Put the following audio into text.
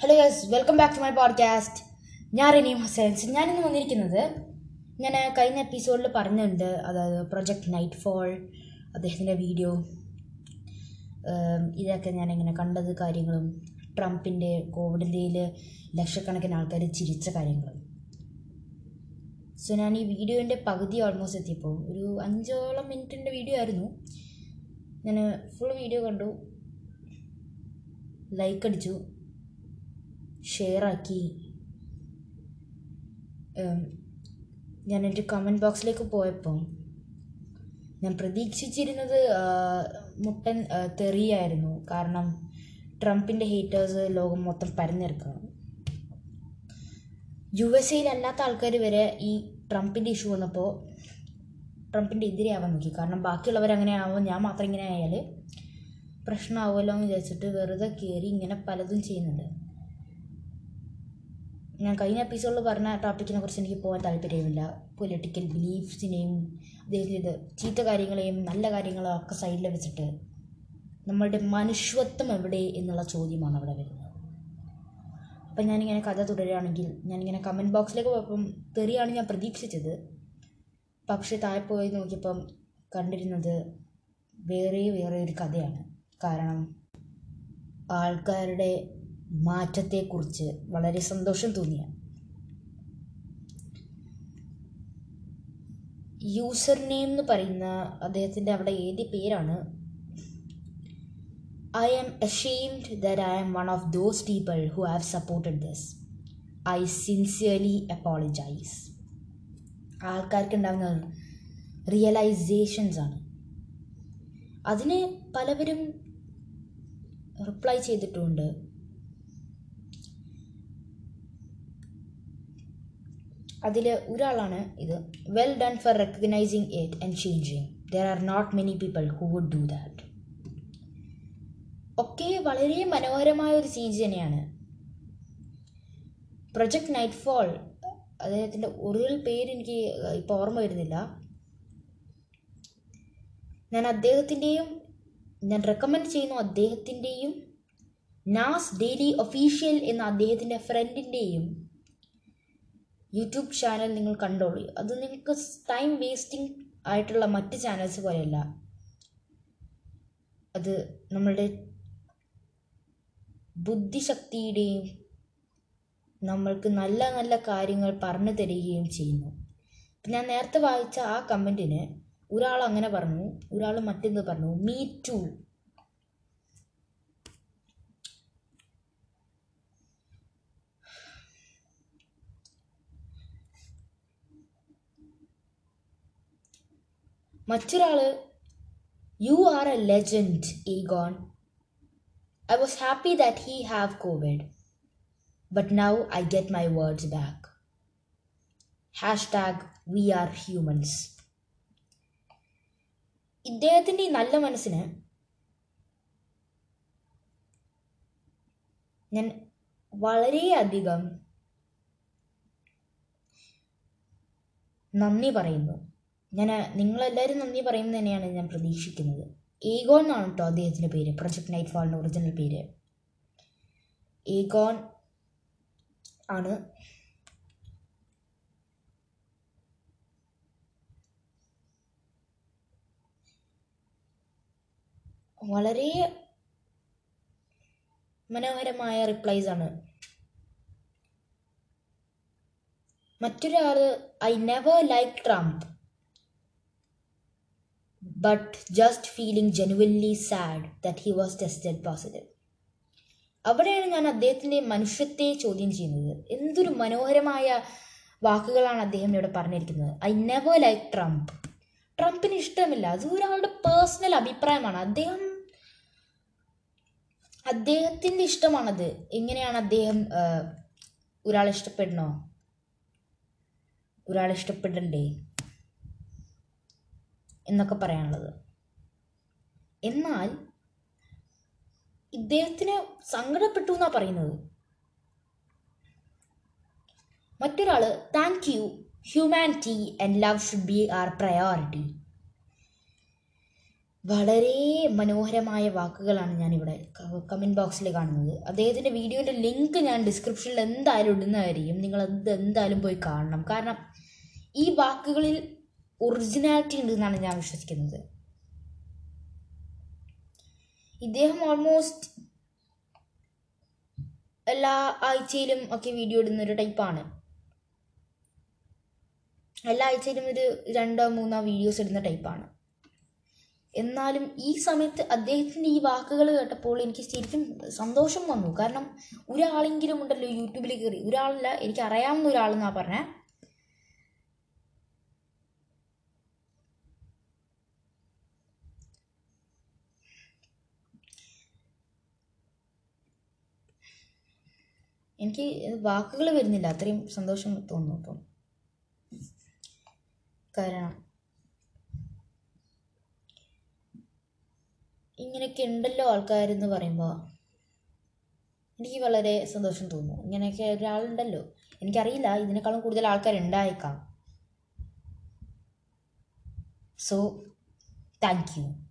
Hello yes welcome back to my podcast ഞാൻ റിനീം ഹുസൈൻസ് ഞാനിന്ന് വന്നിരിക്കുന്നത് ഞാൻ കഴിഞ്ഞ എപ്പിസോഡിൽ പറഞ്ഞിട്ടുണ്ട്. അതായത് പ്രൊജക്ട് നൈറ്റ് ഫോൾ അദ്ദേഹത്തിന്റെ വീഡിയോ ഇതൊക്കെ ഞാൻ ഇങ്ങനെ കണ്ടത് കാര്യങ്ങളും ട്രംപിന്റെ കോവിഡിന്റെയിൽ ലക്ഷക്കണക്കിന് ആൾക്കാർ ചിരിച്ച കാര്യങ്ങളും. സോ ഞാൻ ഈ വീഡിയോന്റെ പകുതി ഓൾമോസ്റ്റ് എത്തിയപ്പോൾ ഒരു അഞ്ചോളം മിനിറ്റിന്റെ വീഡിയോ ആയിരുന്നു. ഞാൻ ഫുൾ വീഡിയോ കണ്ടു. ലൈക്ക് അടിച്ചു. ഷെയറാക്കി. ഞാൻ എന്റെ കമന്റ് ബോക്സിലേക്ക് പോയപ്പോൾ ഞാൻ പ്രതീക്ഷിച്ചിരുന്നത് മുട്ടൻ തെറിയായിരുന്നു. കാരണം ട്രംപിന്റെ ഹീറ്റേഴ്സ് ലോകം മൊത്തം പരന്നിറക്കണം യു എസ് എയിൽ അല്ലാത്ത ആൾക്കാർ വരെ ഈ ട്രംപിന്റെ ഇഷ്യൂ വന്നപ്പോൾ ട്രംപിന്റെ എതിരെ ആവാൻ നോക്കി. കാരണം ബാക്കിയുള്ളവർ അങ്ങനെ ആവുമ്പോൾ ഞാൻ മാത്രം ഇങ്ങനെ ആയാൽ പ്രശ്നമാവുമല്ലോ എന്ന് വിചാരിച്ചിട്ട് വെറുതെ കയറി ഇങ്ങനെ പലതും ചെയ്യുന്നുണ്ട്. ഞാൻ കഴിഞ്ഞ എപ്പിസോഡിൽ പറഞ്ഞ ടോപ്പിക്കിനെ കുറിച്ച് എനിക്ക് പോകാൻ താല്പര്യമില്ല. പൊളിറ്റിക്കൽ ബിലീഫ്സിനെയും അദ്ദേഹത്തിന്റെ ചീത്ത കാര്യങ്ങളെയും നല്ല കാര്യങ്ങളും ഒക്കെ സൈഡിൽ വെച്ചിട്ട് നമ്മളുടെ മനുഷ്യത്വം എവിടെ എന്നുള്ള ചോദ്യമാണ് അവിടെ വരുന്നത്. അപ്പം ഞാനിങ്ങനെ കഥ തുടരുകയാണെങ്കിൽ ഞാനിങ്ങനെ കമന്റ് ബോക്സിലേക്ക് പോയപ്പം തെറിയാണ് ഞാൻ പ്രതീക്ഷിച്ചത്. പക്ഷേ താഴെ പോയി നോക്കിയപ്പം കണ്ടിരുന്നത് വേറെ വേറെ ഒരു കഥയാണ്. കാരണം ആൾക്കാരുടെ മാറ്റത്തെക്കുറിച്ച് വളരെ സന്തോഷം തോന്നിയ. യൂസർ നെയിം എന്ന് പറയുന്ന അദ്ദേഹത്തിന്റെ അവിടെ എഴുതിയ പേരാണ്? I am ashamed that I am one of those people who have supported this I sincerely apologise ആൾക്കാർക്ക് ഉണ്ടാകുന്ന റിയലൈസേഷൻസ് ആണ്. അതിന് പലവരും റിപ്ലൈ ചെയ്തിട്ടുമുണ്ട് അതിൽ ഒരാളാണ് ഇത്. Well done for recognising it and changing there are not many people who would do that ഒക്കെ വളരെ മനോഹരമായ ഒരു സീജ് തന്നെയാണ്. പ്രൊജക്ട് നൈറ്റ് ഫോൾ അദ്ദേഹത്തിന്റെ ഒറിജിനൽ പേര് എനിക്ക് ഇപ്പോൾ ഓർമ്മ വരുന്നില്ല. ഞാൻ അദ്ദേഹത്തിന്റെയും ഞാൻ റെക്കമെൻഡ് ചെയ്യുന്നു അദ്ദേഹത്തിന്റെയും നാസ് ഡെയിലി ഒഫീഷ്യൽ എന്ന അദ്ദേഹത്തിന്റെ ഫ്രണ്ടിന്റെയും യൂട്യൂബ് ചാനൽ നിങ്ങൾ കണ്ടോളൂ. അത് നിങ്ങൾക്ക് ടൈം വേസ്റ്റിംഗ് ആയിട്ടുള്ള മറ്റ് ചാനൽസ് പോലെയല്ല. അത് നമ്മളുടെ ബുദ്ധിശക്തിയുടെയും നമ്മൾക്ക് നല്ല നല്ല കാര്യങ്ങൾ പറഞ്ഞു തരികയും ചെയ്യുന്നു. ഞാൻ നേരത്തെ വായിച്ച ആ കമന്റിന് ഒരാൾ അങ്ങനെ പറഞ്ഞു ഒരാൾ മറ്റെന്ത് പറഞ്ഞു? മീ ടു മറ്റൊരാൾ യു ആർ എ ലെജൻഡ് ഈ gone I was happy that he have covid but now I get my words back hashtag we are humans ഇദ്ദേഹത്തിന്റെ ഈ നല്ല മനസ്സിന് ഞാൻ വളരെയധികം നന്ദി പറയുന്നു. ഞാൻ നിങ്ങളെല്ലാവരും നന്ദി പറയുന്നത് തന്നെയാണ് ഞാൻ പ്രതീക്ഷിക്കുന്നത്. ഈഗോൺ എന്നാണ് കേട്ടോ അദ്ദേഹത്തിന്റെ പേര്. പ്രൊജക്ട് നൈറ്റ് ഫാളിന്റെ ഒറിജിനൽ പേര്. ഈഗോൺ ആണ്. വളരെ മനോഹരമായ റിപ്ലൈസ് ആണ്. മറ്റൊരാൾ I never like Trump but just feeling genuinely sad that he was tested positive. അവിടെയാണ് ഞാൻ അദ്ദേഹത്തിന്റെ മനുഷ്യത്തെ ചോദ്യം ചെയ്യുന്നത്. എന്തൊരു മനോഹരമായ വാക്കുകളാണ് അദ്ദേഹം ഇവിടെ പറഞ്ഞിരിക്കുന്നത്. ഐ നെവർ ലൈക്ക് ട്രംപ് ട്രംപിന് ഇഷ്ടമില്ല. അത് ഒരാളുടെ പേഴ്സണൽ അഭിപ്രായമാണ്. അദ്ദേഹം അദ്ദേഹത്തിന്റെ ഇഷ്ടമാണത്. എങ്ങനെയാണ് അദ്ദേഹം ഒരാളെ ഇഷ്ടപ്പെടണോ? ഒരാളെ ഇഷ്ടപ്പെടണ്ടേ? എന്നൊക്കെ പറയാനുള്ളത്. എന്നാൽ ഇദ്ദേഹത്തിന് സങ്കടപ്പെട്ടു എന്നാ പറയുന്നത്? മറ്റൊരാൾ thank you humanity and love should be our priority വളരെ മനോഹരമായ വാക്കുകളാണ് ഞാനിവിടെ കമന്റ് ബോക്സിൽ കാണുന്നത്. അദ്ദേഹത്തിന്റെ വീഡിയോന്റെ ലിങ്ക് ഞാൻ ഡിസ്ക്രിപ്ഷനിൽ എന്തായാലും ഇടുന്നതായിരിക്കും. നിങ്ങൾ എന്ത് എന്തായാലും പോയി കാണണം. കാരണം ഈ വാക്കുകളിൽ ഒറിജിനാലിറ്റി ഉണ്ട് എന്നാണ് ഞാൻ വിശ്വസിക്കുന്നത്. ഇദ്ദേഹം ഓൾമോസ്റ്റ് എല്ലാ ആഴ്ചയിലും ഒക്കെ വീഡിയോ ഇടുന്ന ഒരു ടൈപ്പാണ് എല്ലാ ആഴ്ചയിലും ഒരു രണ്ടോ മൂന്നോ വീഡിയോസ് ഇടുന്ന ടൈപ്പാണ് എന്നാലും ഈ സമയത്ത് അദ്ദേഹത്തിന്റെ ഈ വാക്കുകൾ കേട്ടപ്പോൾ എനിക്ക് ശരിക്കും സന്തോഷം വന്നു. കാരണം ഒരാളെങ്കിലും ഉണ്ടല്ലോ യൂട്യൂബിൽ കയറി ഒരാളല്ല എനിക്ക് അറിയാവുന്ന ഒരാളെന്നാണ് പറഞ്ഞേ. എനിക്ക് വാക്കുകൾ വരുന്നില്ല. അത്രയും സന്തോഷം തോന്നുന്നു ഇപ്പം കാരണം ഇങ്ങനെയൊക്കെ ഉണ്ടല്ലോ ആൾക്കാരെന്ന് പറയുമ്പോൾ എനിക്ക് വളരെ സന്തോഷം തോന്നുന്നു. ഇങ്ങനെയൊക്കെ ഒരാളുണ്ടല്ലോ. എനിക്കറിയില്ല ഇതിനേക്കാളും കൂടുതൽ ആൾക്കാരുണ്ടായേക്കാം. So thank you